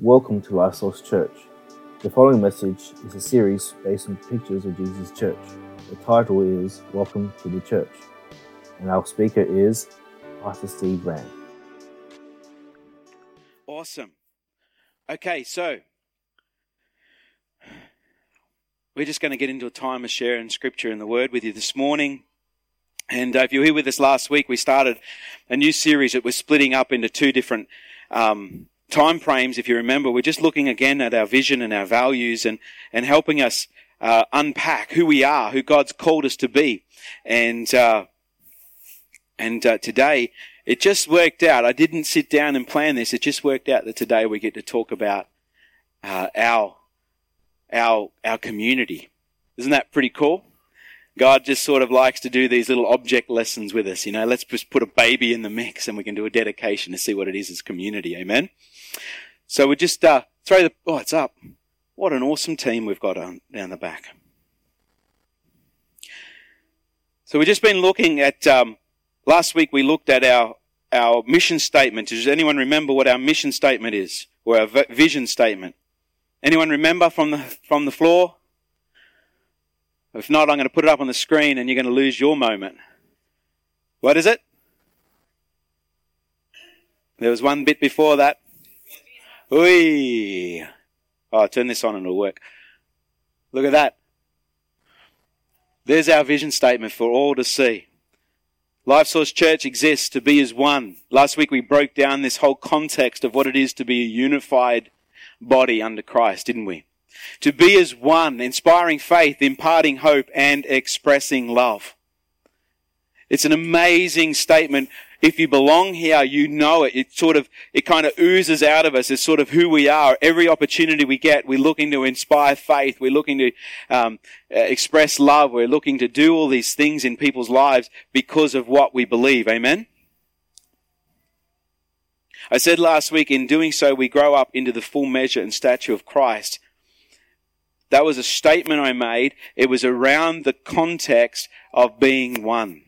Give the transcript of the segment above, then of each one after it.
Welcome to Life Source Church. The following message is a series based on pictures of Jesus' church. The title is Welcome to the Church, and our speaker is Pastor Steve Rand. Awesome. Okay, so we're just going to get into a time of sharing scripture and the word with you this morning. And uh, if you were here with us last week, we started a new series that was splitting up into two different um, time frames, if you remember, we're just looking again at our vision and our values and, and helping us uh, unpack who we are, who God's called us to be. And, uh, and uh, today, it just worked out. I didn't sit down and plan this. It just worked out that today we get to talk about uh, our, our, our community. Isn't that pretty cool? God just sort of likes to do these little object lessons with us. You know, let's just put a baby in the mix and we can do a dedication to see what it is as community. Amen. So we just uh, throw the. Oh, it's up. What an awesome team we've got on, down the back. So we've just been looking at. Um, last week we looked at our our mission statement. Does anyone remember what our mission statement is, or our vision statement? Anyone remember from the from the floor? If not, I'm going to put it up on the screen, and you're going to lose your moment. What is it? There was one bit before that. Oi! Oh, turn this on and it'll work. Look at that. There's our vision statement for all to see. Life Source Church exists to be as one. Last week we broke down this whole context of what it is to be a unified body under Christ, didn't we? To be as one, inspiring faith, imparting hope, and expressing love. It's an amazing statement if you belong here, you know it. It sort of, it kind of oozes out of us. It's sort of who we are. Every opportunity we get, we're looking to inspire faith. We're looking to um, uh, express love. We're looking to do all these things in people's lives because of what we believe. Amen? I said last week, in doing so, we grow up into the full measure and stature of Christ. That was a statement I made. It was around the context of being one.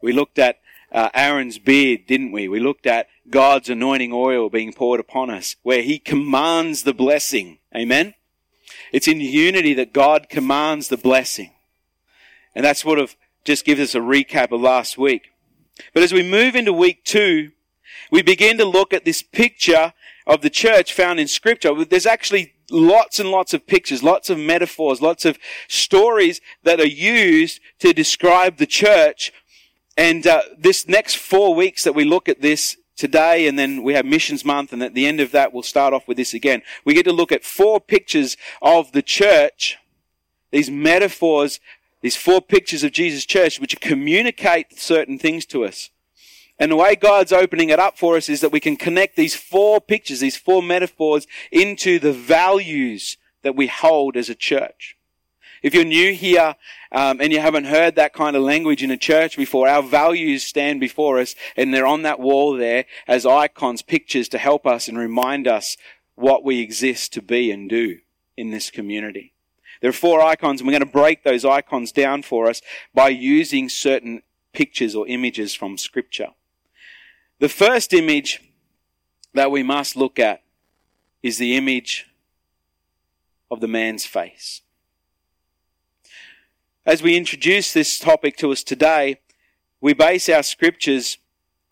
We looked at uh, Aaron's beard, didn't we? We looked at God's anointing oil being poured upon us, where He commands the blessing. Amen? It's in unity that God commands the blessing. And that's what of just gives us a recap of last week. But as we move into week two, we begin to look at this picture of the church found in scripture. There's actually lots and lots of pictures, lots of metaphors, lots of stories that are used to describe the church and uh, this next four weeks that we look at this today, and then we have Missions Month, and at the end of that, we'll start off with this again. We get to look at four pictures of the church, these metaphors, these four pictures of Jesus' church, which communicate certain things to us. And the way God's opening it up for us is that we can connect these four pictures, these four metaphors into the values that we hold as a church. If you're new here um, and you haven't heard that kind of language in a church before, our values stand before us and they're on that wall there as icons, pictures to help us and remind us what we exist to be and do in this community. There are four icons and we're going to break those icons down for us by using certain pictures or images from scripture. The first image that we must look at is the image of the man's face. As we introduce this topic to us today, we base our scriptures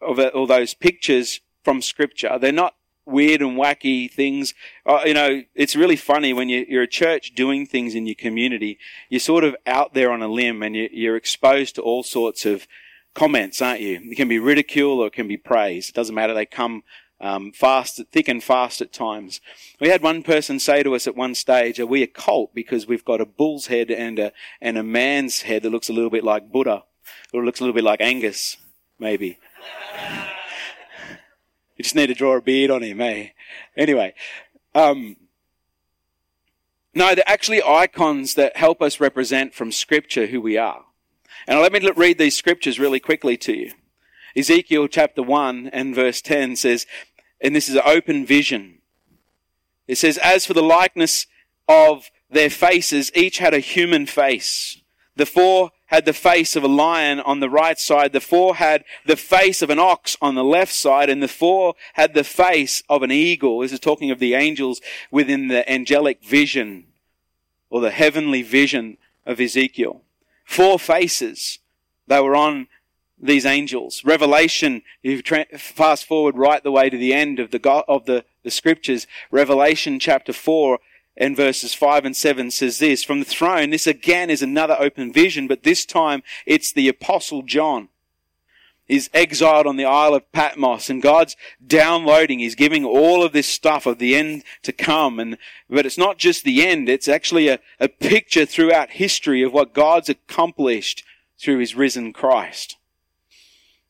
of all those pictures from scripture. They're not weird and wacky things. Uh, you know, it's really funny when you, are a church doing things in your community. You're sort of out there on a limb and you, are exposed to all sorts of comments, aren't you? It can be ridicule or it can be praise. It doesn't matter. They come um, fast, thick and fast at times. We had one person say to us at one stage, "Are we a cult because we've got a bull's head and a and a man's head that looks a little bit like Buddha, or looks a little bit like Angus, maybe." you just need to draw a beard on him, eh? Anyway, um, no, they're actually icons that help us represent from Scripture who we are. And let me read these scriptures really quickly to you. Ezekiel chapter 1 and verse 10 says, and this is an open vision. It says, As for the likeness of their faces, each had a human face. The four had the face of a lion on the right side. The four had the face of an ox on the left side. And the four had the face of an eagle. This is talking of the angels within the angelic vision or the heavenly vision of Ezekiel. Four faces. They were on these angels. Revelation, if you fast forward right the way to the end of the, of the, the scriptures, Revelation chapter 4 and verses 5 and 7 says this, from the throne, this again is another open vision, but this time it's the apostle John. He's exiled on the Isle of Patmos and God's downloading. He's giving all of this stuff of the end to come. And, but it's not just the end. It's actually a, a picture throughout history of what God's accomplished through his risen Christ.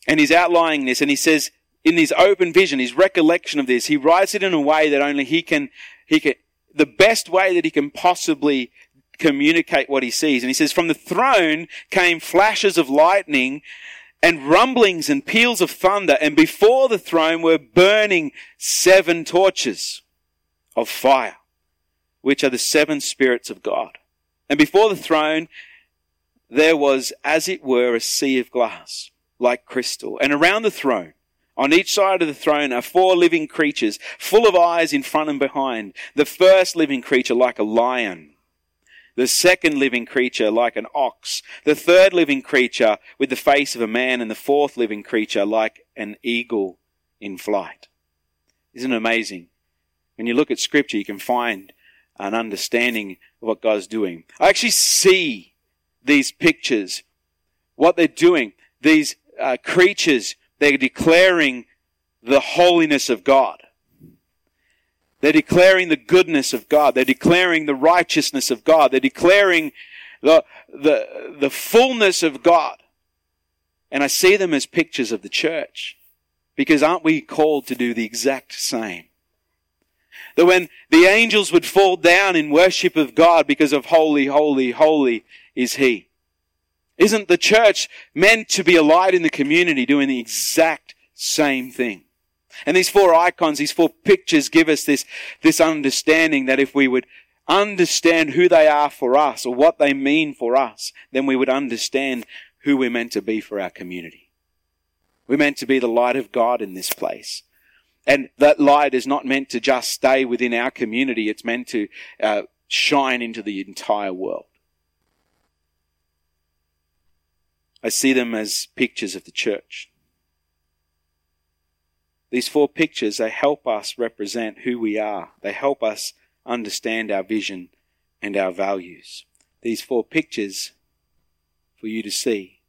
And he's outlining this and he says, in his open vision, his recollection of this, he writes it in a way that only he can, he can, the best way that he can possibly communicate what he sees. And he says, from the throne came flashes of lightning and rumblings and peals of thunder. And before the throne were burning seven torches of fire, which are the seven spirits of God. And before the throne, there was, as it were, a sea of glass, like crystal. And around the throne, on each side of the throne are four living creatures, full of eyes in front and behind. The first living creature like a lion. The second living creature like an ox. The third living creature with the face of a man. And the fourth living creature like an eagle in flight. Isn't it amazing? When you look at scripture, you can find an understanding of what God's doing. I actually see these pictures, what they're doing. These uh, creatures they're declaring the holiness of God. They're declaring the goodness of God. They're declaring the righteousness of God. They're declaring the, the, the fullness of God. And I see them as pictures of the church. Because aren't we called to do the exact same? That when the angels would fall down in worship of God because of holy, holy, holy is He. Isn't the church meant to be a light in the community doing the exact same thing? And these four icons, these four pictures give us this, this understanding that if we would understand who they are for us or what they mean for us, then we would understand who we're meant to be for our community. We're meant to be the light of God in this place. And that light is not meant to just stay within our community. It's meant to uh, shine into the entire world. I see them as pictures of the church. These four pictures, they help us represent who we are. They help us understand our vision and our values. These four pictures, for you to see,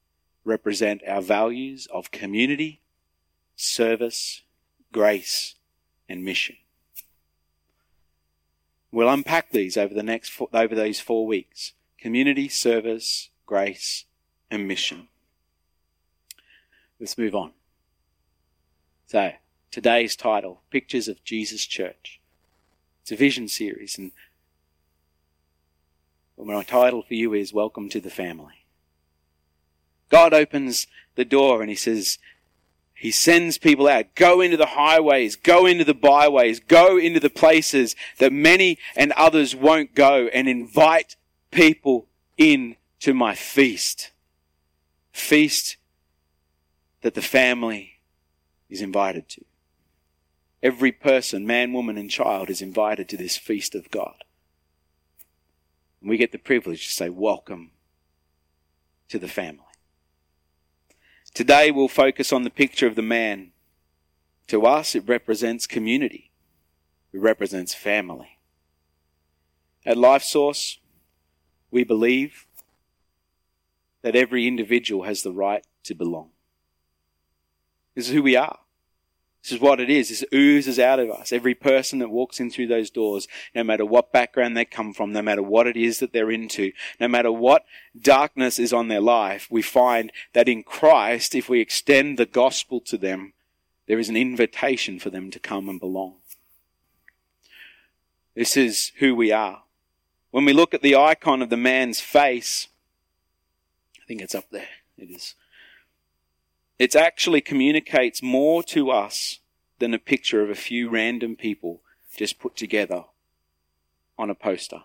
represent our values of community, service, grace, and mission. We'll unpack these over the next over these four weeks: community, service, grace, and mission. Let's move on. So, today's title Pictures of Jesus Church. It's a vision series, and my title for you is Welcome to the Family. God opens the door and He says, He sends people out. Go into the highways, go into the byways, go into the places that many and others won't go and invite people in to my feast feast that the family is invited to. Every person, man, woman, and child, is invited to this feast of God. And we get the privilege to say, Welcome to the family. Today we'll focus on the picture of the man. To us, it represents community, it represents family. At Life Source, we believe that every individual has the right to belong. This is who we are. This is what it is. This oozes out of us. Every person that walks in through those doors, no matter what background they come from, no matter what it is that they're into, no matter what darkness is on their life, we find that in Christ, if we extend the gospel to them, there is an invitation for them to come and belong. This is who we are. When we look at the icon of the man's face, think it's up there. It is. It actually communicates more to us than a picture of a few random people just put together on a poster.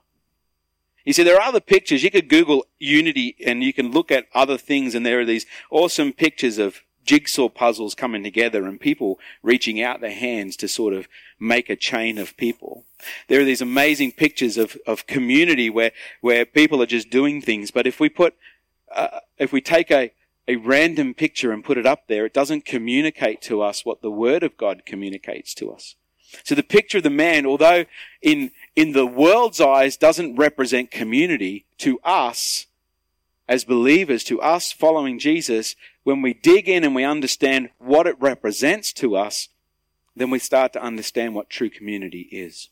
You see, there are other pictures. You could Google unity and you can look at other things and there are these awesome pictures of jigsaw puzzles coming together and people reaching out their hands to sort of make a chain of people. There are these amazing pictures of, of community where, where people are just doing things. But if we put, uh, if we take a, a random picture and put it up there, it doesn't communicate to us what the Word of God communicates to us. So the picture of the man, although in, in the world's eyes doesn't represent community, to us, as believers, to us following Jesus, when we dig in and we understand what it represents to us, then we start to understand what true community is.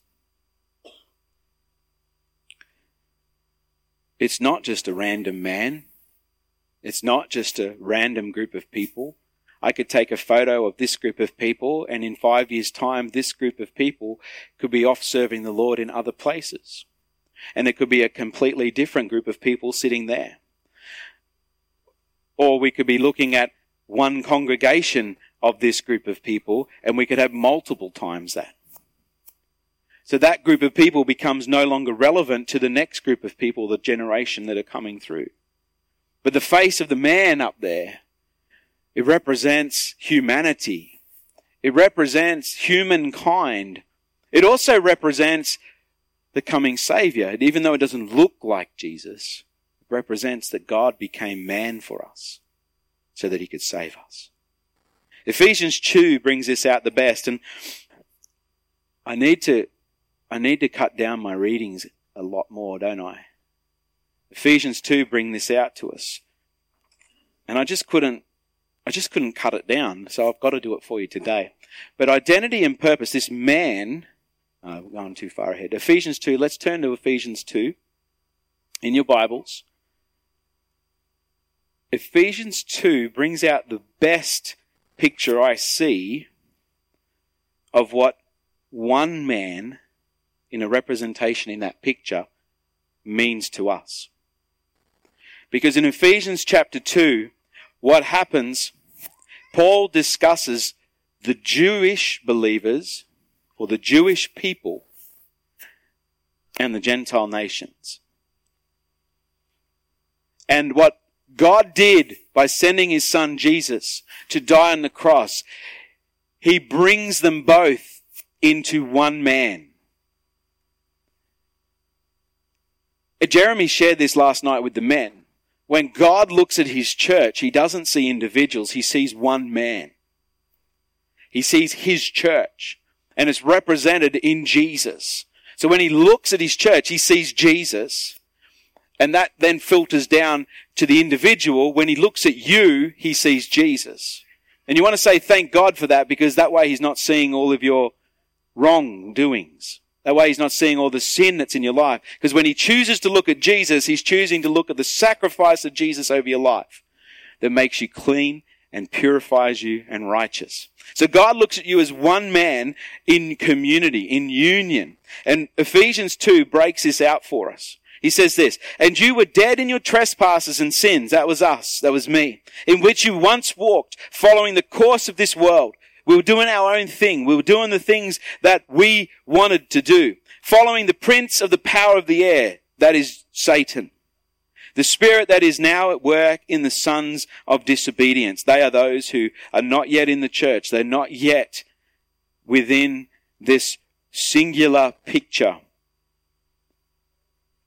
It's not just a random man. It's not just a random group of people. I could take a photo of this group of people, and in five years' time, this group of people could be off serving the Lord in other places. And there could be a completely different group of people sitting there. Or we could be looking at one congregation of this group of people, and we could have multiple times that. So that group of people becomes no longer relevant to the next group of people, the generation that are coming through. But the face of the man up there it represents humanity. It represents humankind. It also represents the coming Savior. Even though it doesn't look like Jesus, it represents that God became man for us so that he could save us. Ephesians 2 brings this out the best and I need to, I need to cut down my readings a lot more, don't I? Ephesians 2 bring this out to us. And I just couldn't I just couldn't cut it down, so I've got to do it for you today. But identity and purpose, this man, uh, we're going too far ahead. Ephesians 2, let's turn to Ephesians 2 in your Bibles. Ephesians 2 brings out the best picture I see of what one man in a representation in that picture means to us. Because in Ephesians chapter 2, what happens, Paul discusses the Jewish believers or the Jewish people and the Gentile nations. And what God did by sending his son Jesus to die on the cross, he brings them both into one man. Jeremy shared this last night with the men. When God looks at his church, he doesn't see individuals, he sees one man. He sees his church, and it's represented in Jesus. So when he looks at his church, he sees Jesus, and that then filters down to the individual. When he looks at you, he sees Jesus. And you want to say thank God for that because that way he's not seeing all of your wrongdoings. That way he's not seeing all the sin that's in your life. Because when he chooses to look at Jesus, he's choosing to look at the sacrifice of Jesus over your life that makes you clean and purifies you and righteous. So God looks at you as one man in community, in union. And Ephesians 2 breaks this out for us. He says this, and you were dead in your trespasses and sins. That was us. That was me. In which you once walked, following the course of this world we were doing our own thing. We were doing the things that we wanted to do. Following the prince of the power of the air, that is Satan. The spirit that is now at work in the sons of disobedience. They are those who are not yet in the church. They're not yet within this singular picture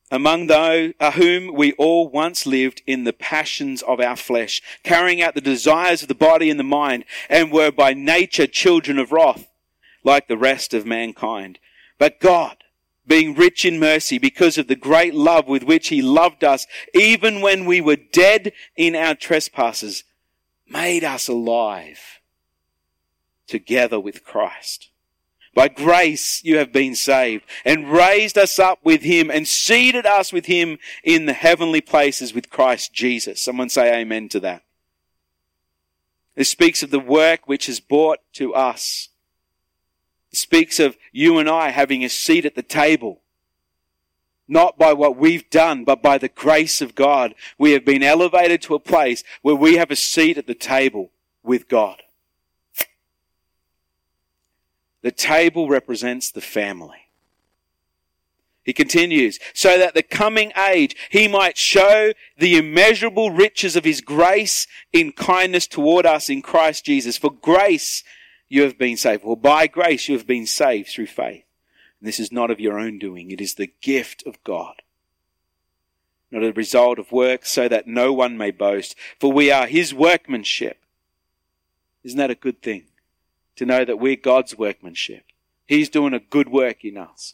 among those whom we all once lived in the passions of our flesh, carrying out the desires of the body and the mind, and were by nature children of wrath, like the rest of mankind. But God, being rich in mercy because of the great love with which he loved us, even when we were dead in our trespasses, made us alive together with Christ. By grace you have been saved and raised us up with him and seated us with him in the heavenly places with Christ Jesus. Someone say amen to that. This speaks of the work which is brought to us. It speaks of you and I having a seat at the table. Not by what we've done, but by the grace of God. We have been elevated to a place where we have a seat at the table with God. The table represents the family. He continues, so that the coming age he might show the immeasurable riches of his grace in kindness toward us in Christ Jesus. For grace you have been saved. Well, by grace you have been saved through faith. And this is not of your own doing. It is the gift of God. Not a result of work so that no one may boast. For we are his workmanship. Isn't that a good thing? To know that we're God's workmanship. He's doing a good work in us.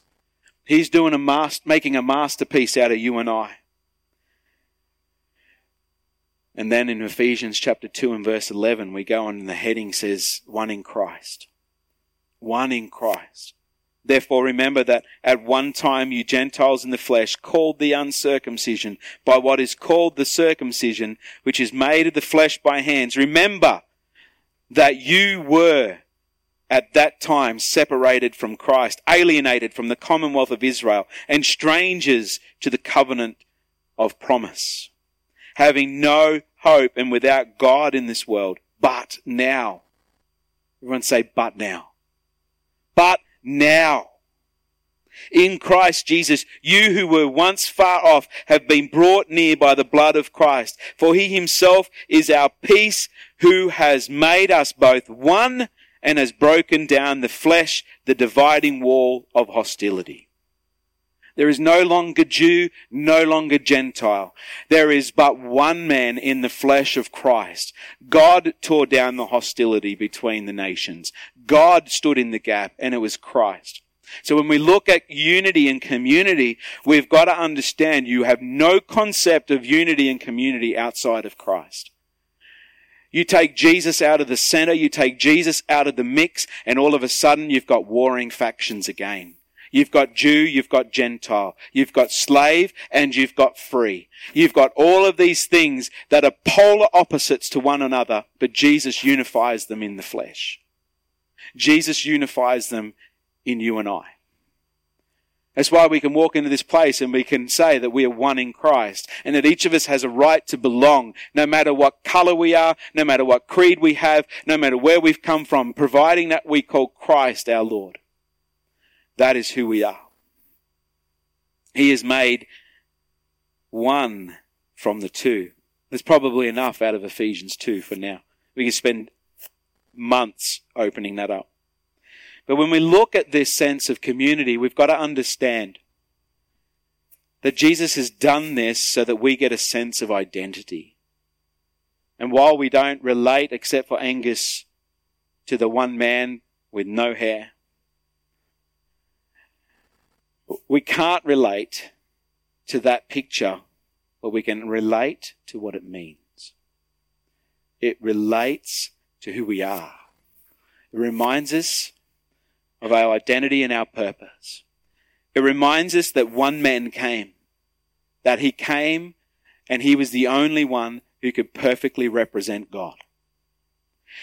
He's doing a master, making a masterpiece out of you and I. And then in Ephesians chapter 2 and verse 11, we go on and the heading says, one in Christ. One in Christ. Therefore remember that at one time you Gentiles in the flesh called the uncircumcision by what is called the circumcision, which is made of the flesh by hands. Remember that you were at that time separated from Christ, alienated from the commonwealth of Israel, and strangers to the covenant of promise, having no hope and without God in this world. But now, everyone say, but now. But now. In Christ Jesus, you who were once far off have been brought near by the blood of Christ. For he himself is our peace who has made us both one and has broken down the flesh, the dividing wall of hostility. There is no longer Jew, no longer Gentile. There is but one man in the flesh of Christ. God tore down the hostility between the nations. God stood in the gap and it was Christ. So when we look at unity and community, we've got to understand you have no concept of unity and community outside of Christ. You take Jesus out of the center, you take Jesus out of the mix, and all of a sudden you've got warring factions again. You've got Jew, you've got Gentile, you've got slave, and you've got free. You've got all of these things that are polar opposites to one another, but Jesus unifies them in the flesh. Jesus unifies them in you and I. That's why we can walk into this place and we can say that we are one in Christ and that each of us has a right to belong, no matter what color we are, no matter what creed we have, no matter where we've come from, providing that we call Christ our Lord. That is who we are. He is made one from the two. There's probably enough out of Ephesians 2 for now. We can spend months opening that up. But when we look at this sense of community, we've got to understand that Jesus has done this so that we get a sense of identity. And while we don't relate, except for Angus, to the one man with no hair, we can't relate to that picture, but we can relate to what it means. It relates to who we are. It reminds us of our identity and our purpose. It reminds us that one man came, that he came and he was the only one who could perfectly represent God.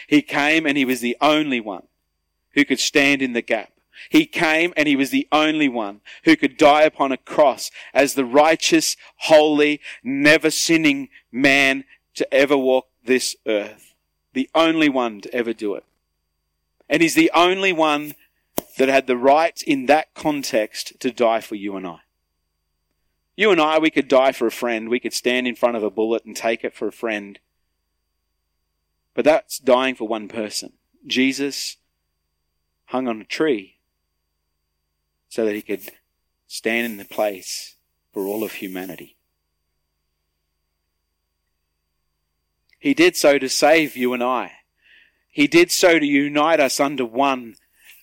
He came and he was the only one who could stand in the gap. He came and he was the only one who could die upon a cross as the righteous, holy, never sinning man to ever walk this earth. The only one to ever do it. And he's the only one that had the right in that context to die for you and I. You and I, we could die for a friend. We could stand in front of a bullet and take it for a friend. But that's dying for one person. Jesus hung on a tree so that he could stand in the place for all of humanity. He did so to save you and I. He did so to unite us under one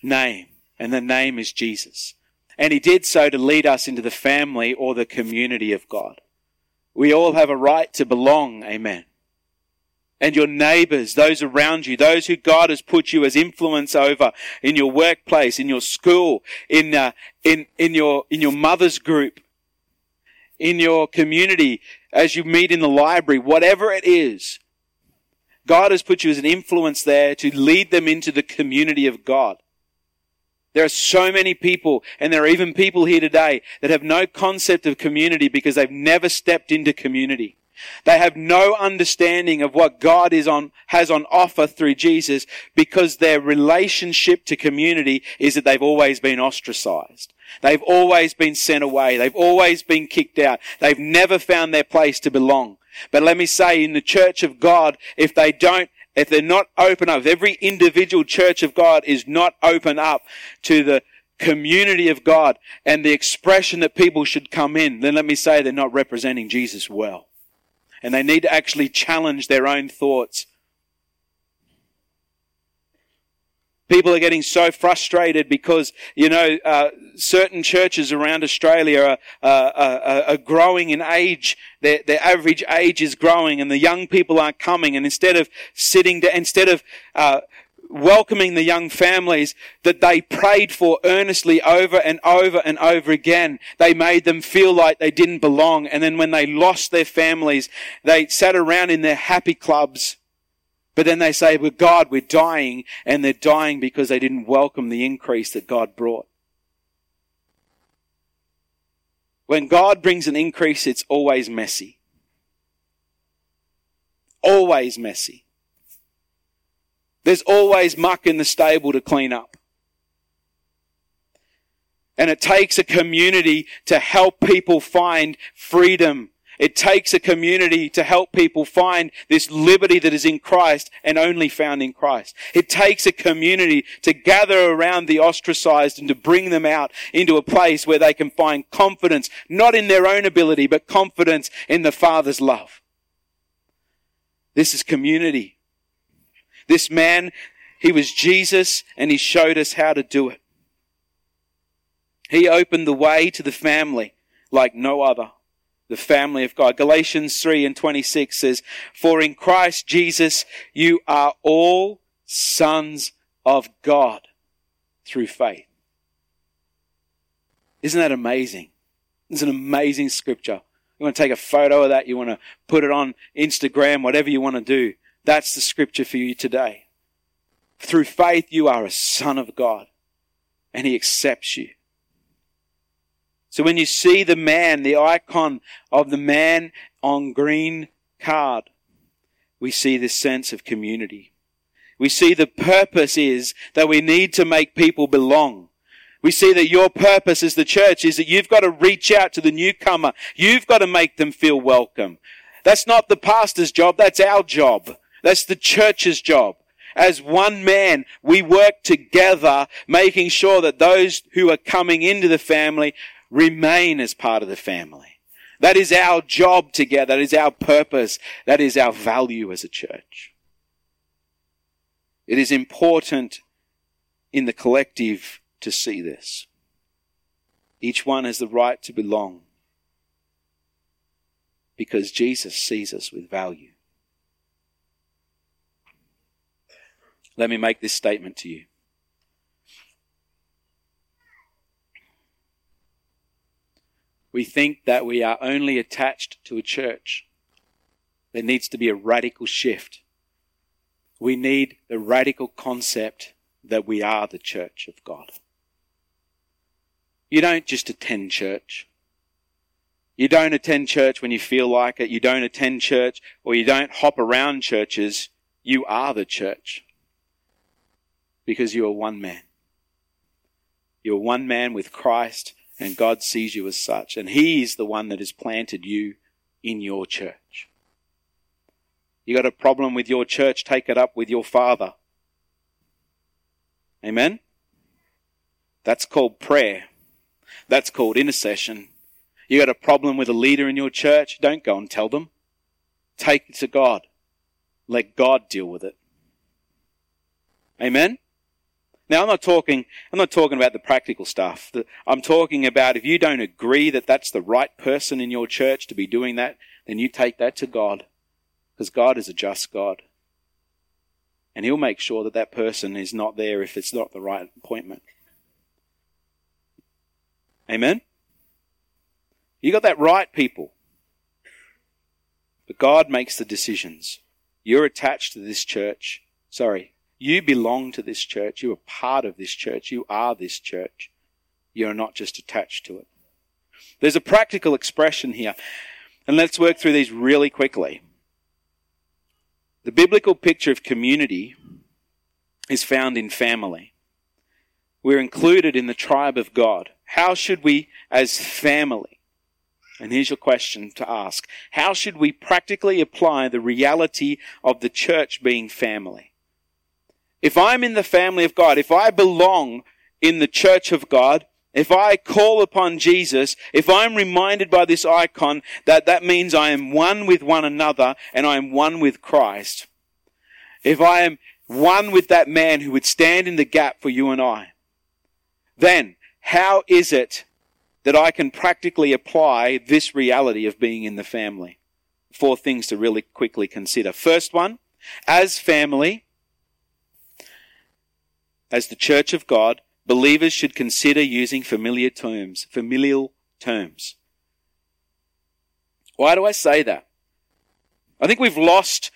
name and the name is Jesus. And he did so to lead us into the family or the community of God. We all have a right to belong, amen. And your neighbors, those around you, those who God has put you as influence over in your workplace, in your school, in, uh, in, in your, in your mother's group, in your community, as you meet in the library, whatever it is, God has put you as an influence there to lead them into the community of God. There are so many people, and there are even people here today that have no concept of community because they've never stepped into community. They have no understanding of what God is on, has on offer through Jesus because their relationship to community is that they've always been ostracized. They've always been sent away. They've always been kicked out. They've never found their place to belong. But let me say, in the church of God, if they don't, if they're not open up, if every individual church of God is not open up to the community of God and the expression that people should come in, then let me say they're not representing Jesus well. And they need to actually challenge their own thoughts. People are getting so frustrated because, you know, uh, certain churches around Australia are, uh, are, are growing in age. Their, their, average age is growing and the young people aren't coming. And instead of sitting, down, instead of, uh, welcoming the young families that they prayed for earnestly over and over and over again. They made them feel like they didn't belong. And then when they lost their families, they sat around in their happy clubs. But then they say, well, God, we're dying. And they're dying because they didn't welcome the increase that God brought. When God brings an increase, it's always messy. Always messy. There's always muck in the stable to clean up. And it takes a community to help people find freedom. It takes a community to help people find this liberty that is in Christ and only found in Christ. It takes a community to gather around the ostracized and to bring them out into a place where they can find confidence, not in their own ability, but confidence in the Father's love. This is community. This man, he was Jesus and he showed us how to do it. He opened the way to the family like no other. The family of God. Galatians 3 and 26 says, For in Christ Jesus you are all sons of God through faith. Isn't that amazing? It's an amazing scripture. You want to take a photo of that, you want to put it on Instagram, whatever you want to do. That's the scripture for you today. Through faith, you are a son of God and he accepts you. So when you see the man, the icon of the man on green card, we see this sense of community. We see the purpose is that we need to make people belong. We see that your purpose as the church is that you've got to reach out to the newcomer. You've got to make them feel welcome. That's not the pastor's job. That's our job. That's the church's job. As one man, we work together, making sure that those who are coming into the family remain as part of the family. That is our job together. That is our purpose. That is our value as a church. It is important in the collective to see this. Each one has the right to belong because Jesus sees us with value. Let me make this statement to you. We think that we are only attached to a church. There needs to be a radical shift. We need the radical concept that we are the church of God. You don't just attend church. You don't attend church when you feel like it. You don't attend church or you don't hop around churches. You are the church because you are one man. You're one man with Christ, and God sees you as such. And He is the one that has planted you in your church. You got a problem with your church, take it up with your Father. Amen? That's called prayer. That's called intercession. You got a problem with a leader in your church, don't go and tell them. Take it to God. Let God deal with it. Amen? Now, I'm not talking, I'm not talking about the practical stuff. I'm talking about if you don't agree that that's the right person in your church to be doing that, then you take that to God. Because God is a just God. And He'll make sure that that person is not there if it's not the right appointment. Amen? You got that right, people. But God makes the decisions. You're attached to this church. Sorry, you belong to this church. You are part of this church. You are this church. You are not just attached to it. There's a practical expression here. And let's work through these really quickly. The biblical picture of community is found in family. We're included in the tribe of God. How should we, as family, and here's your question to ask. How should we practically apply the reality of the church being family? If I'm in the family of God, if I belong in the church of God, if I call upon Jesus, if I'm reminded by this icon that that means I am one with one another and I am one with Christ, if I am one with that man who would stand in the gap for you and I, then how is it that I can practically apply this reality of being in the family? Four things to really quickly consider. First one, as family, as the church of God, believers should consider using familiar terms, familial terms. Why do I say that? I think we've lost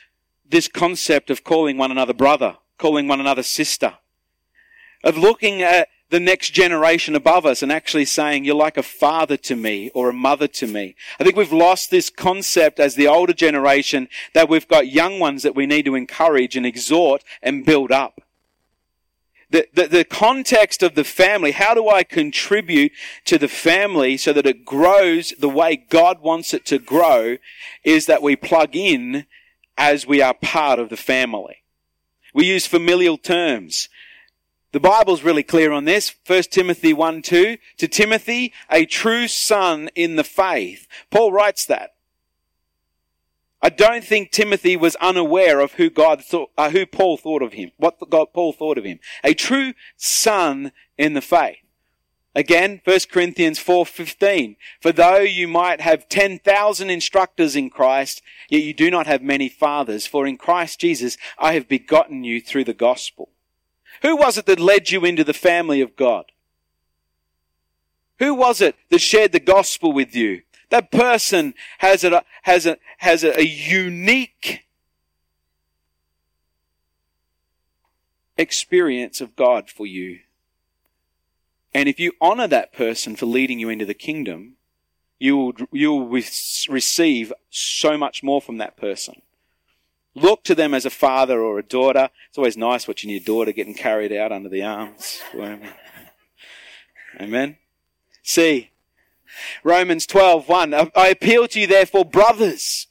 this concept of calling one another brother, calling one another sister, of looking at the next generation above us and actually saying, you're like a father to me or a mother to me. I think we've lost this concept as the older generation that we've got young ones that we need to encourage and exhort and build up. The, the, the, context of the family, how do I contribute to the family so that it grows the way God wants it to grow, is that we plug in as we are part of the family. We use familial terms. The Bible's really clear on this. 1 Timothy 1 2. To Timothy, a true son in the faith. Paul writes that. I don't think Timothy was unaware of who God thought, uh, who Paul thought of him, what God, Paul thought of him. A true son in the faith. Again, 1 Corinthians 4:15. For though you might have 10,000 instructors in Christ, yet you do not have many fathers, for in Christ Jesus I have begotten you through the gospel. Who was it that led you into the family of God? Who was it that shared the gospel with you? That person has a, has a, has a, a unique experience of God for you. And if you honor that person for leading you into the kingdom, you will, you will receive so much more from that person. Look to them as a father or a daughter. It's always nice watching your daughter getting carried out under the arms. Amen. See, Romans 12, 1. I appeal to you therefore, brothers,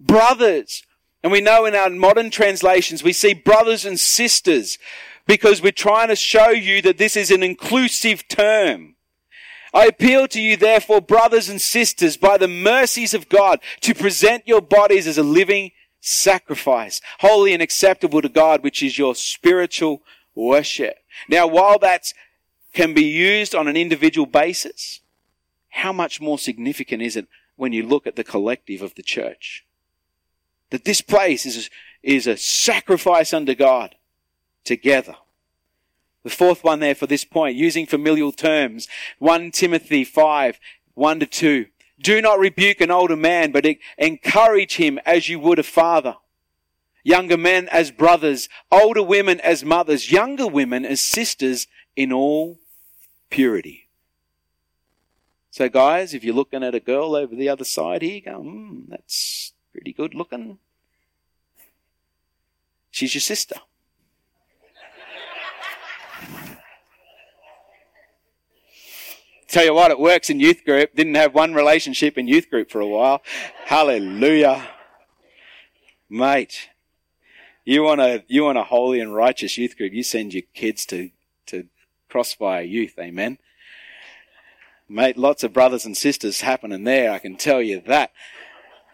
brothers. And we know in our modern translations, we see brothers and sisters because we're trying to show you that this is an inclusive term. I appeal to you therefore, brothers and sisters, by the mercies of God, to present your bodies as a living sacrifice, holy and acceptable to God, which is your spiritual worship. Now, while that can be used on an individual basis, how much more significant is it when you look at the collective of the church? That this place is, is a sacrifice unto God together. The fourth one there for this point, using familial terms, 1 Timothy 5, 1 to 2. Do not rebuke an older man, but encourage him as you would a father. Younger men as brothers, older women as mothers, younger women as sisters in all purity. So, guys, if you're looking at a girl over the other side here, you go, hmm, that's pretty good looking. She's your sister. Tell you what, it works in youth group. Didn't have one relationship in youth group for a while. Hallelujah. Mate, you want a, you want a holy and righteous youth group. You send your kids to, to crossfire youth. Amen. Mate, lots of brothers and sisters happening there, I can tell you that.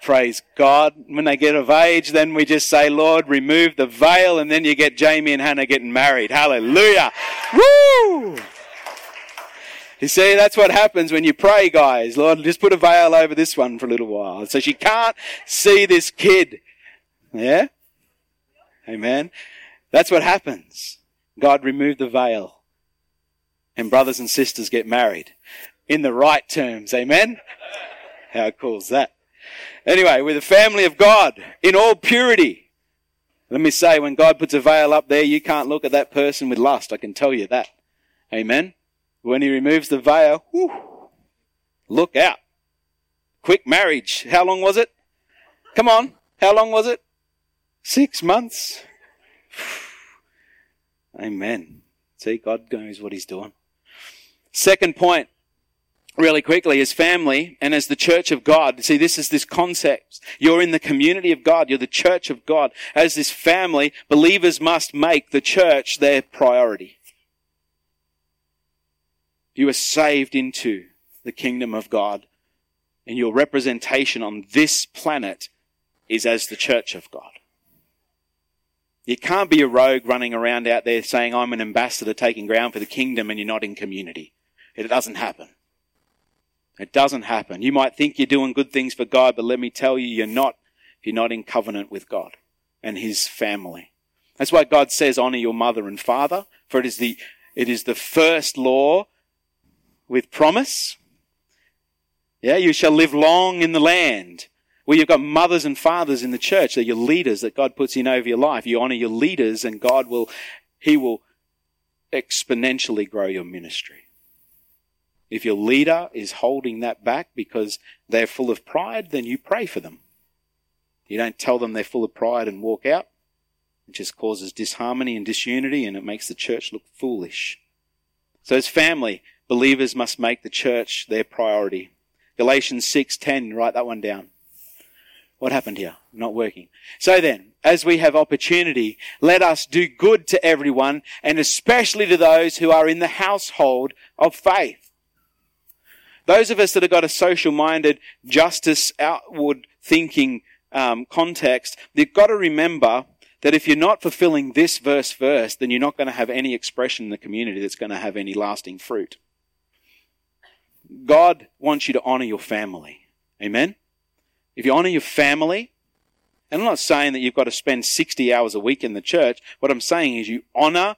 Praise God. When they get of age, then we just say, Lord, remove the veil, and then you get Jamie and Hannah getting married. Hallelujah. Woo! You see, that's what happens when you pray, guys. Lord, just put a veil over this one for a little while. So she can't see this kid. Yeah? Amen. That's what happens. God removed the veil. And brothers and sisters get married in the right terms. Amen? How cool is that? Anyway, we're the family of God in all purity. Let me say, when God puts a veil up there, you can't look at that person with lust. I can tell you that. Amen? When He removes the veil, whew, look out. quick marriage. How long was it? Come on. How long was it? Six months. Amen. See, God knows what He's doing. Second point, really quickly, as family and as the church of God. See, this is this concept. You're in the community of God. You're the church of God. As this family, believers must make the church their priority. You are saved into the kingdom of God and your representation on this planet is as the church of God. You can't be a rogue running around out there saying, I'm an ambassador taking ground for the kingdom and you're not in community. It doesn't happen. It doesn't happen. You might think you're doing good things for God, but let me tell you, you're not if you're not in covenant with God and His family. That's why God says, honor your mother and father, for it is the, it is the first law with promise. Yeah, you shall live long in the land where you've got mothers and fathers in the church. They're your leaders that God puts in over your life. You honor your leaders and God will, He will exponentially grow your ministry. If your leader is holding that back because they're full of pride, then you pray for them. You don't tell them they're full of pride and walk out. It just causes disharmony and disunity and it makes the church look foolish. So as family, believers must make the church their priority. Galatians 6:10, write that one down. What happened here? Not working. So then, as we have opportunity, let us do good to everyone and especially to those who are in the household of faith. Those of us that have got a social minded, justice outward thinking um, context, you've got to remember that if you're not fulfilling this verse first, then you're not going to have any expression in the community that's going to have any lasting fruit. God wants you to honor your family. Amen? If you honor your family, and I'm not saying that you've got to spend 60 hours a week in the church. What I'm saying is you honor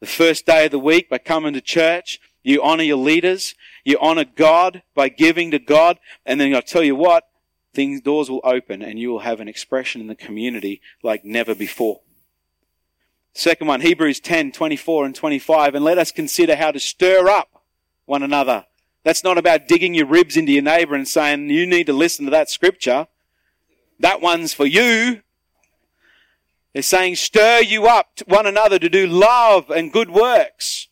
the first day of the week by coming to church. You honor your leaders. You honor God by giving to God. And then I'll tell you what, things, doors will open and you will have an expression in the community like never before. Second one, Hebrews 10, 24 and 25. And let us consider how to stir up one another that's not about digging your ribs into your neighbor and saying, you need to listen to that scripture. That one's for you. They're saying, stir you up to one another to do love and good works.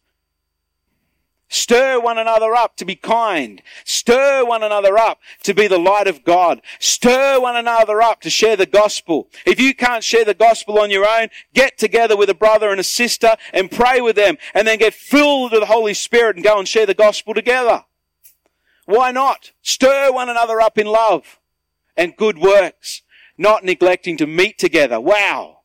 Stir one another up to be kind. Stir one another up to be the light of God. Stir one another up to share the gospel. If you can't share the gospel on your own, get together with a brother and a sister and pray with them and then get filled with the Holy Spirit and go and share the gospel together. Why not? Stir one another up in love and good works, not neglecting to meet together. Wow.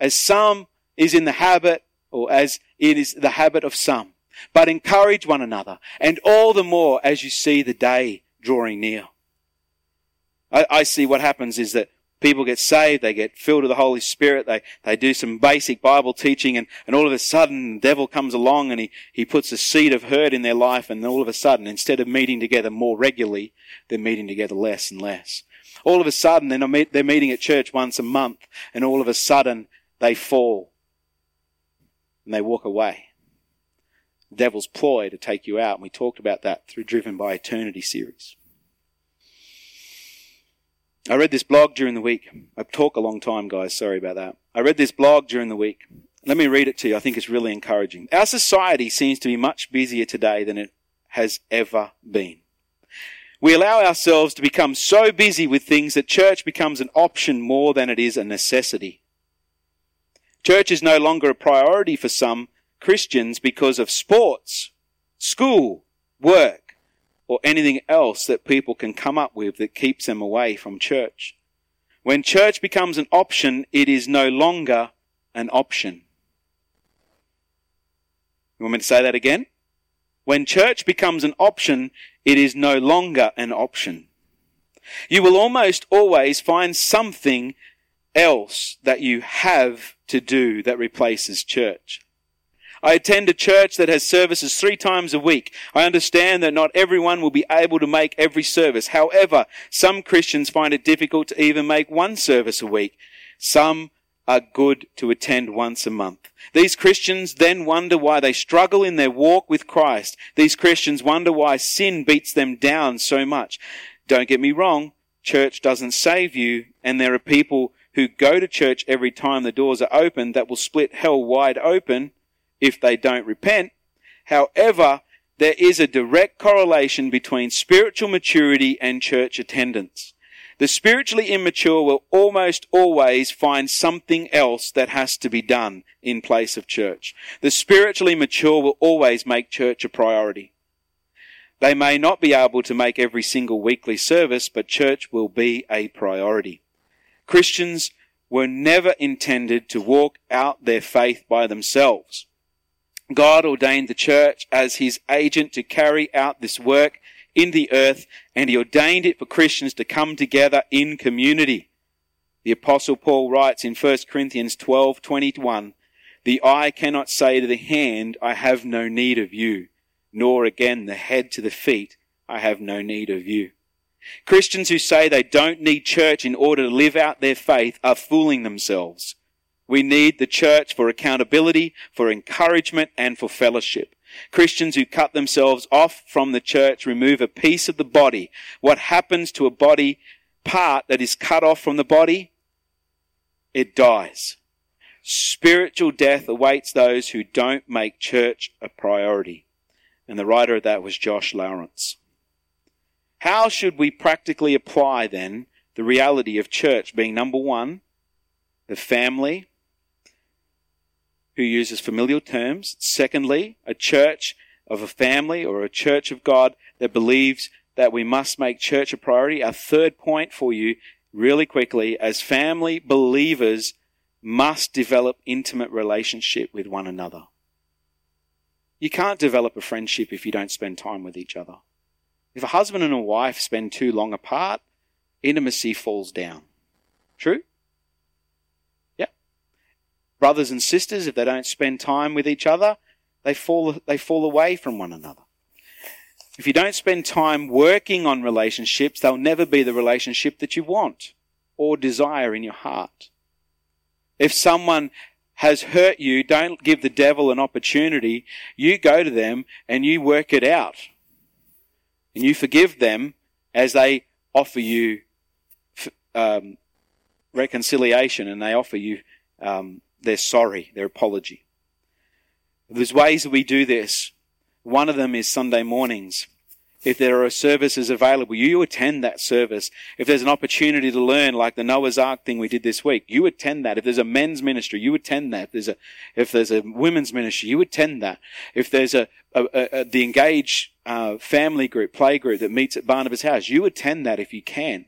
As some is in the habit, or as it is the habit of some. But encourage one another, and all the more as you see the day drawing near. I, I see what happens is that people get saved, they get filled with the Holy Spirit, they, they do some basic Bible teaching, and, and all of a sudden the devil comes along and he, he puts a seed of hurt in their life, and all of a sudden, instead of meeting together more regularly, they're meeting together less and less. All of a sudden, they're, meet, they're meeting at church once a month, and all of a sudden, they fall. And they walk away. Devil's ploy to take you out, and we talked about that through Driven by Eternity series. I read this blog during the week. I talk a long time, guys. Sorry about that. I read this blog during the week. Let me read it to you. I think it's really encouraging. Our society seems to be much busier today than it has ever been. We allow ourselves to become so busy with things that church becomes an option more than it is a necessity. Church is no longer a priority for some Christians because of sports, school, work, or anything else that people can come up with that keeps them away from church. When church becomes an option, it is no longer an option. You want me to say that again? When church becomes an option, it is no longer an option. You will almost always find something else that you have to do that replaces church. I attend a church that has services three times a week. I understand that not everyone will be able to make every service. However, some Christians find it difficult to even make one service a week. Some are good to attend once a month. These Christians then wonder why they struggle in their walk with Christ. These Christians wonder why sin beats them down so much. Don't get me wrong, church doesn't save you, and there are people who go to church every time the doors are open that will split hell wide open if they don't repent. However, there is a direct correlation between spiritual maturity and church attendance. The spiritually immature will almost always find something else that has to be done in place of church. The spiritually mature will always make church a priority. They may not be able to make every single weekly service, but church will be a priority. Christians were never intended to walk out their faith by themselves. God ordained the church as his agent to carry out this work in the earth, and he ordained it for Christians to come together in community. The apostle Paul writes in 1 Corinthians 12, 21, the eye cannot say to the hand, I have no need of you, nor again the head to the feet, I have no need of you. Christians who say they don't need church in order to live out their faith are fooling themselves. We need the church for accountability, for encouragement, and for fellowship. Christians who cut themselves off from the church remove a piece of the body. What happens to a body part that is cut off from the body? It dies. Spiritual death awaits those who don't make church a priority. And the writer of that was Josh Lawrence. How should we practically apply then the reality of church being number one, the family, who uses familial terms. Secondly, a church of a family or a church of God that believes that we must make church a priority. Our third point for you, really quickly, as family believers must develop intimate relationship with one another. You can't develop a friendship if you don't spend time with each other. If a husband and a wife spend too long apart, intimacy falls down. True? Brothers and sisters, if they don't spend time with each other, they fall, they fall away from one another. If you don't spend time working on relationships, they'll never be the relationship that you want or desire in your heart. If someone has hurt you, don't give the devil an opportunity. You go to them and you work it out. And you forgive them as they offer you um, reconciliation and they offer you um, their sorry, their apology. There's ways that we do this. One of them is Sunday mornings. If there are services available, you attend that service. If there's an opportunity to learn, like the Noah's Ark thing we did this week, you attend that. If there's a men's ministry, you attend that. If there's a, if there's a women's ministry, you attend that. If there's a, a, a the engaged uh, family group, play group that meets at Barnabas House, you attend that if you can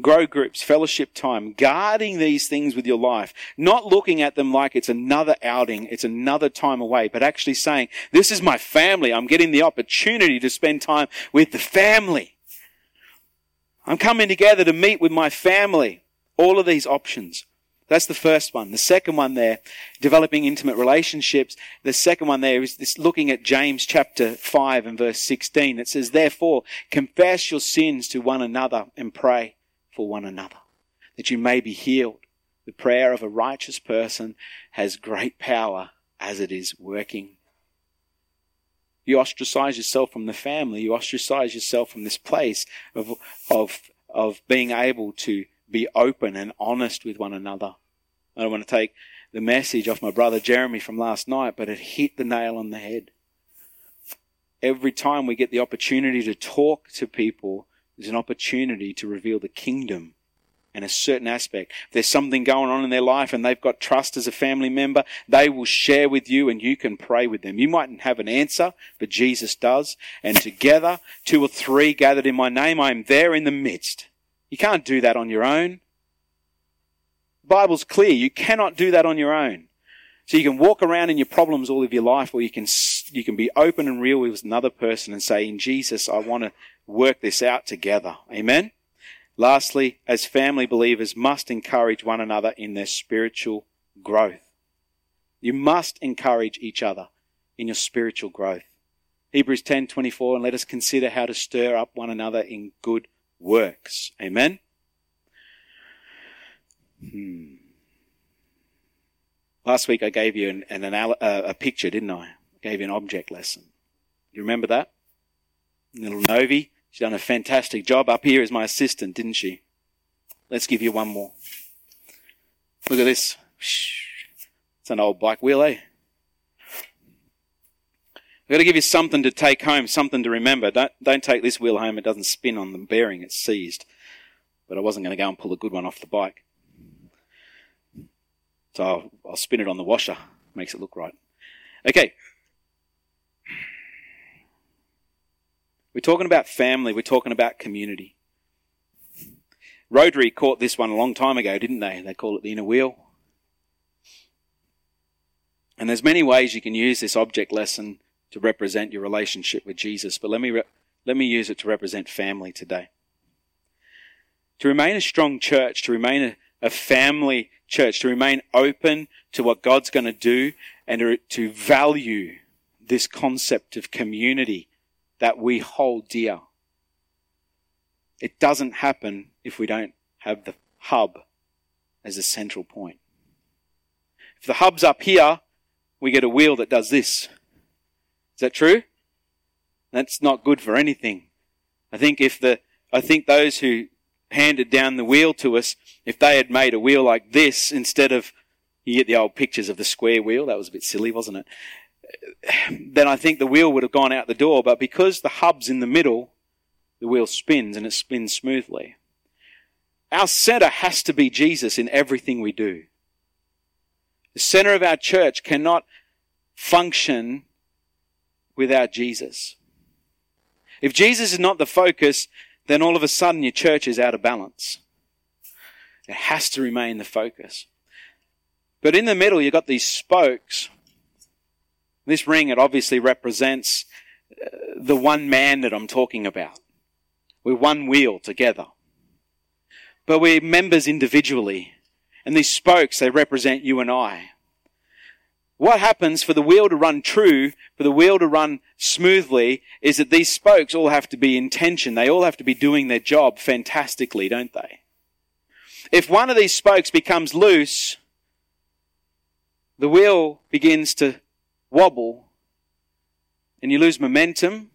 grow groups, fellowship time, guarding these things with your life, not looking at them like it's another outing, it's another time away, but actually saying, this is my family. I'm getting the opportunity to spend time with the family. I'm coming together to meet with my family. All of these options. That's the first one. The second one there, developing intimate relationships. The second one there is this looking at James chapter 5 and verse 16. It says, therefore, confess your sins to one another and pray for one another, that you may be healed. The prayer of a righteous person has great power as it is working. You ostracize yourself from the family, you ostracize yourself from this place of, of, of being able to be open and honest with one another. I don't want to take the message off my brother Jeremy from last night, but it hit the nail on the head. Every time we get the opportunity to talk to people there's an opportunity to reveal the kingdom and a certain aspect. If there's something going on in their life and they've got trust as a family member, they will share with you and you can pray with them. You mightn't have an answer, but Jesus does. And together, two or three gathered in my name, I am there in the midst. You can't do that on your own. The Bible's clear. You cannot do that on your own. So you can walk around in your problems all of your life, or you can, you can be open and real with another person and say, in Jesus, I want to work this out together. Amen? Lastly, as family believers must encourage one another in their spiritual growth. You must encourage each other in your spiritual growth. Hebrews 10:24 and let us consider how to stir up one another in good works. Amen. Hmm. Last week I gave you an, an, an, a picture, didn't I? I gave you an object lesson. You remember that? Little Novi She's done a fantastic job. Up here as my assistant, didn't she? Let's give you one more. Look at this. It's an old bike wheel, eh? I've got to give you something to take home, something to remember. Don't, don't take this wheel home. It doesn't spin on the bearing. It's seized. But I wasn't going to go and pull a good one off the bike. So I'll, I'll spin it on the washer. Makes it look right. Okay. We're talking about family. We're talking about community. Rotary caught this one a long time ago, didn't they? They call it the inner wheel. And there's many ways you can use this object lesson to represent your relationship with Jesus, but let me, re- let me use it to represent family today. To remain a strong church, to remain a, a family church, to remain open to what God's going to do and to, to value this concept of community that we hold dear. It doesn't happen if we don't have the hub as a central point. If the hub's up here, we get a wheel that does this. Is that true? That's not good for anything. I think if the, I think those who handed down the wheel to us, if they had made a wheel like this instead of, you get the old pictures of the square wheel, that was a bit silly, wasn't it? Then I think the wheel would have gone out the door, but because the hub's in the middle, the wheel spins and it spins smoothly. Our center has to be Jesus in everything we do. The center of our church cannot function without Jesus. If Jesus is not the focus, then all of a sudden your church is out of balance. It has to remain the focus. But in the middle, you've got these spokes. This ring, it obviously represents uh, the one man that I'm talking about. We're one wheel together. But we're members individually. And these spokes, they represent you and I what happens for the wheel to run true, for the wheel to run smoothly, is that these spokes all have to be in tension. They all have to be doing their job fantastically, don't they? If one of these spokes becomes loose, the wheel begins to wobble and you lose momentum.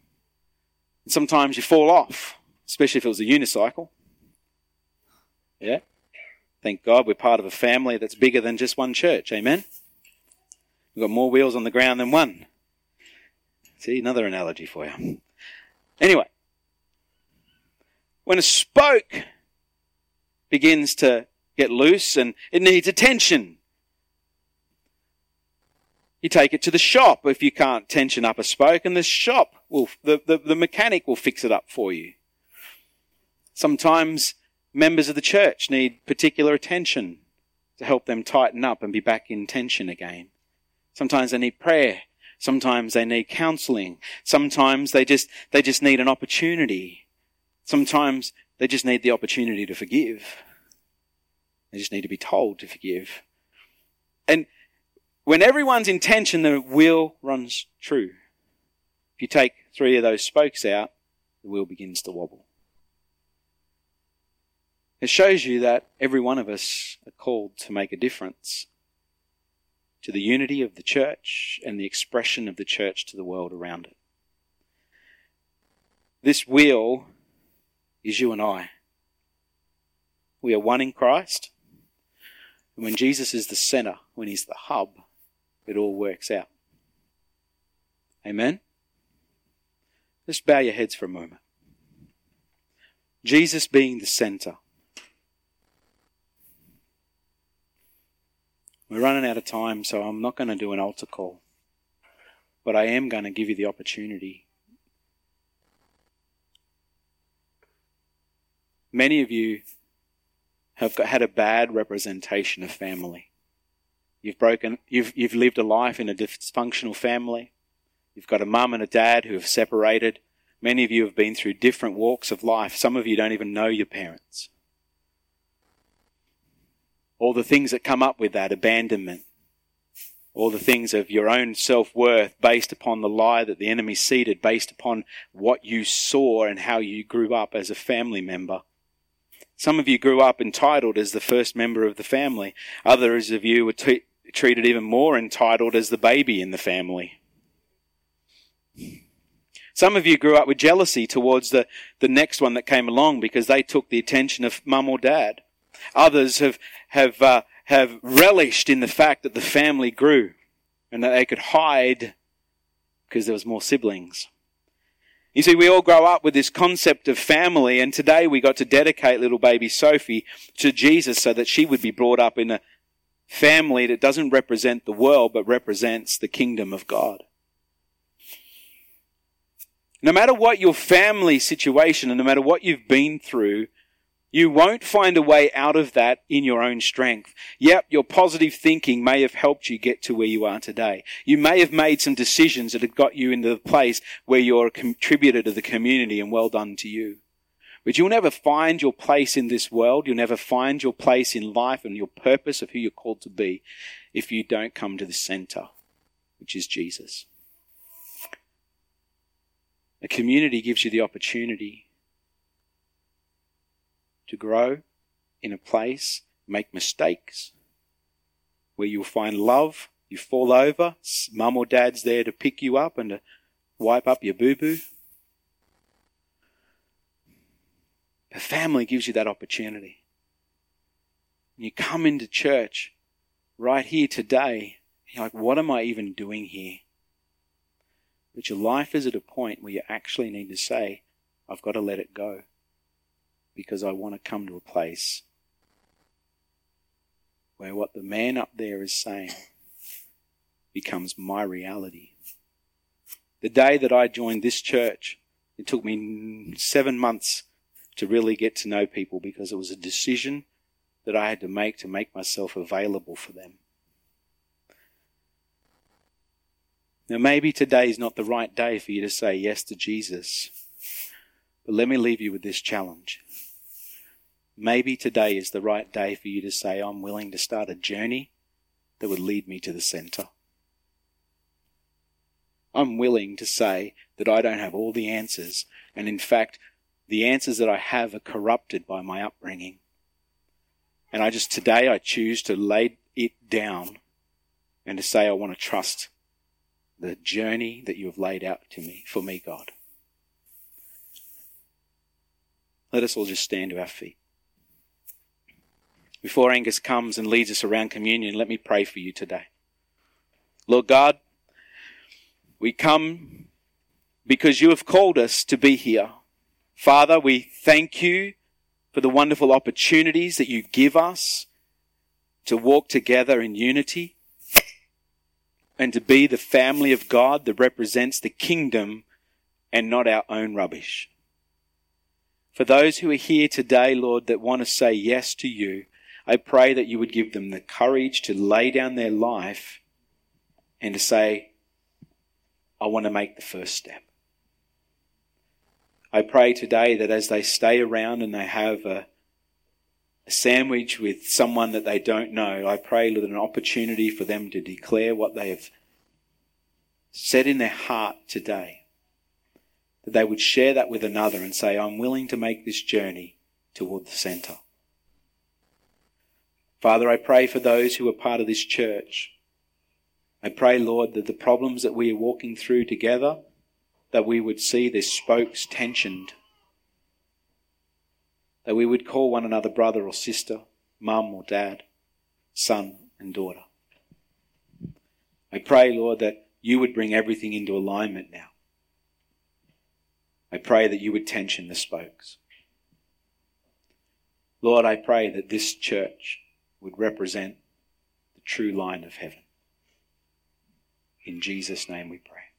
And sometimes you fall off, especially if it was a unicycle. Yeah? Thank God we're part of a family that's bigger than just one church. Amen? We've got more wheels on the ground than one. See, another analogy for you. Anyway, when a spoke begins to get loose and it needs attention, you take it to the shop if you can't tension up a spoke, and the shop will, the, the, the mechanic will fix it up for you. Sometimes members of the church need particular attention to help them tighten up and be back in tension again. Sometimes they need prayer. Sometimes they need counseling. Sometimes they just, they just need an opportunity. Sometimes they just need the opportunity to forgive. They just need to be told to forgive. And when everyone's intention, the wheel runs true. If you take three of those spokes out, the wheel begins to wobble. It shows you that every one of us are called to make a difference to the unity of the church and the expression of the church to the world around it. This wheel is you and I. We are one in Christ. And when Jesus is the center, when he's the hub, it all works out. Amen? Just bow your heads for a moment. Jesus being the center. We're running out of time, so I'm not going to do an altar call. But I am going to give you the opportunity. Many of you have got, had a bad representation of family. You've broken, you've, you've lived a life in a dysfunctional family. You've got a mum and a dad who have separated. Many of you have been through different walks of life. Some of you don't even know your parents all the things that come up with that abandonment, all the things of your own self worth based upon the lie that the enemy seeded, based upon what you saw and how you grew up as a family member. Some of you grew up entitled as the first member of the family. Others of you were t- treated even more entitled as the baby in the family. Some of you grew up with jealousy towards the, the next one that came along because they took the attention of mum or dad. Others have, have, uh, have relished in the fact that the family grew and that they could hide because there was more siblings. You see, we all grow up with this concept of family, and today we got to dedicate little baby Sophie to Jesus so that she would be brought up in a family that doesn't represent the world, but represents the kingdom of God. No matter what your family situation and no matter what you've been through, you won't find a way out of that in your own strength. Yep, your positive thinking may have helped you get to where you are today. You may have made some decisions that have got you into the place where you're a contributor to the community and well done to you. But you'll never find your place in this world. You'll never find your place in life and your purpose of who you're called to be if you don't come to the center, which is Jesus. A community gives you the opportunity to grow in a place, make mistakes, where you'll find love, you fall over, mum or dad's there to pick you up and to wipe up your boo boo. The family gives you that opportunity. You come into church right here today, you're like, what am I even doing here? But your life is at a point where you actually need to say, I've got to let it go because I want to come to a place where what the man up there is saying becomes my reality. The day that I joined this church, it took me seven months to really get to know people because it was a decision that I had to make to make myself available for them. Now, maybe today is not the right day for you to say yes to Jesus, but let me leave you with this challenge. Maybe today is the right day for you to say, I'm willing to start a journey that would lead me to the center. I'm willing to say that I don't have all the answers, and in fact, the answers that I have are corrupted by my upbringing. And I just today I choose to lay it down and to say I want to trust the journey that you have laid out to me for me, God. Let us all just stand to our feet. Before Angus comes and leads us around communion, let me pray for you today. Lord God, we come because you have called us to be here. Father, we thank you for the wonderful opportunities that you give us to walk together in unity and to be the family of God that represents the kingdom and not our own rubbish. For those who are here today, Lord, that want to say yes to you, I pray that you would give them the courage to lay down their life and to say, I want to make the first step. I pray today that as they stay around and they have a, a sandwich with someone that they don't know, I pray that an opportunity for them to declare what they have said in their heart today, that they would share that with another and say, I'm willing to make this journey toward the center. Father, I pray for those who are part of this church. I pray, Lord, that the problems that we are walking through together, that we would see their spokes tensioned, that we would call one another brother or sister, mum or dad, son and daughter. I pray, Lord, that you would bring everything into alignment now. I pray that you would tension the spokes. Lord, I pray that this church would represent the true line of heaven. In Jesus' name we pray.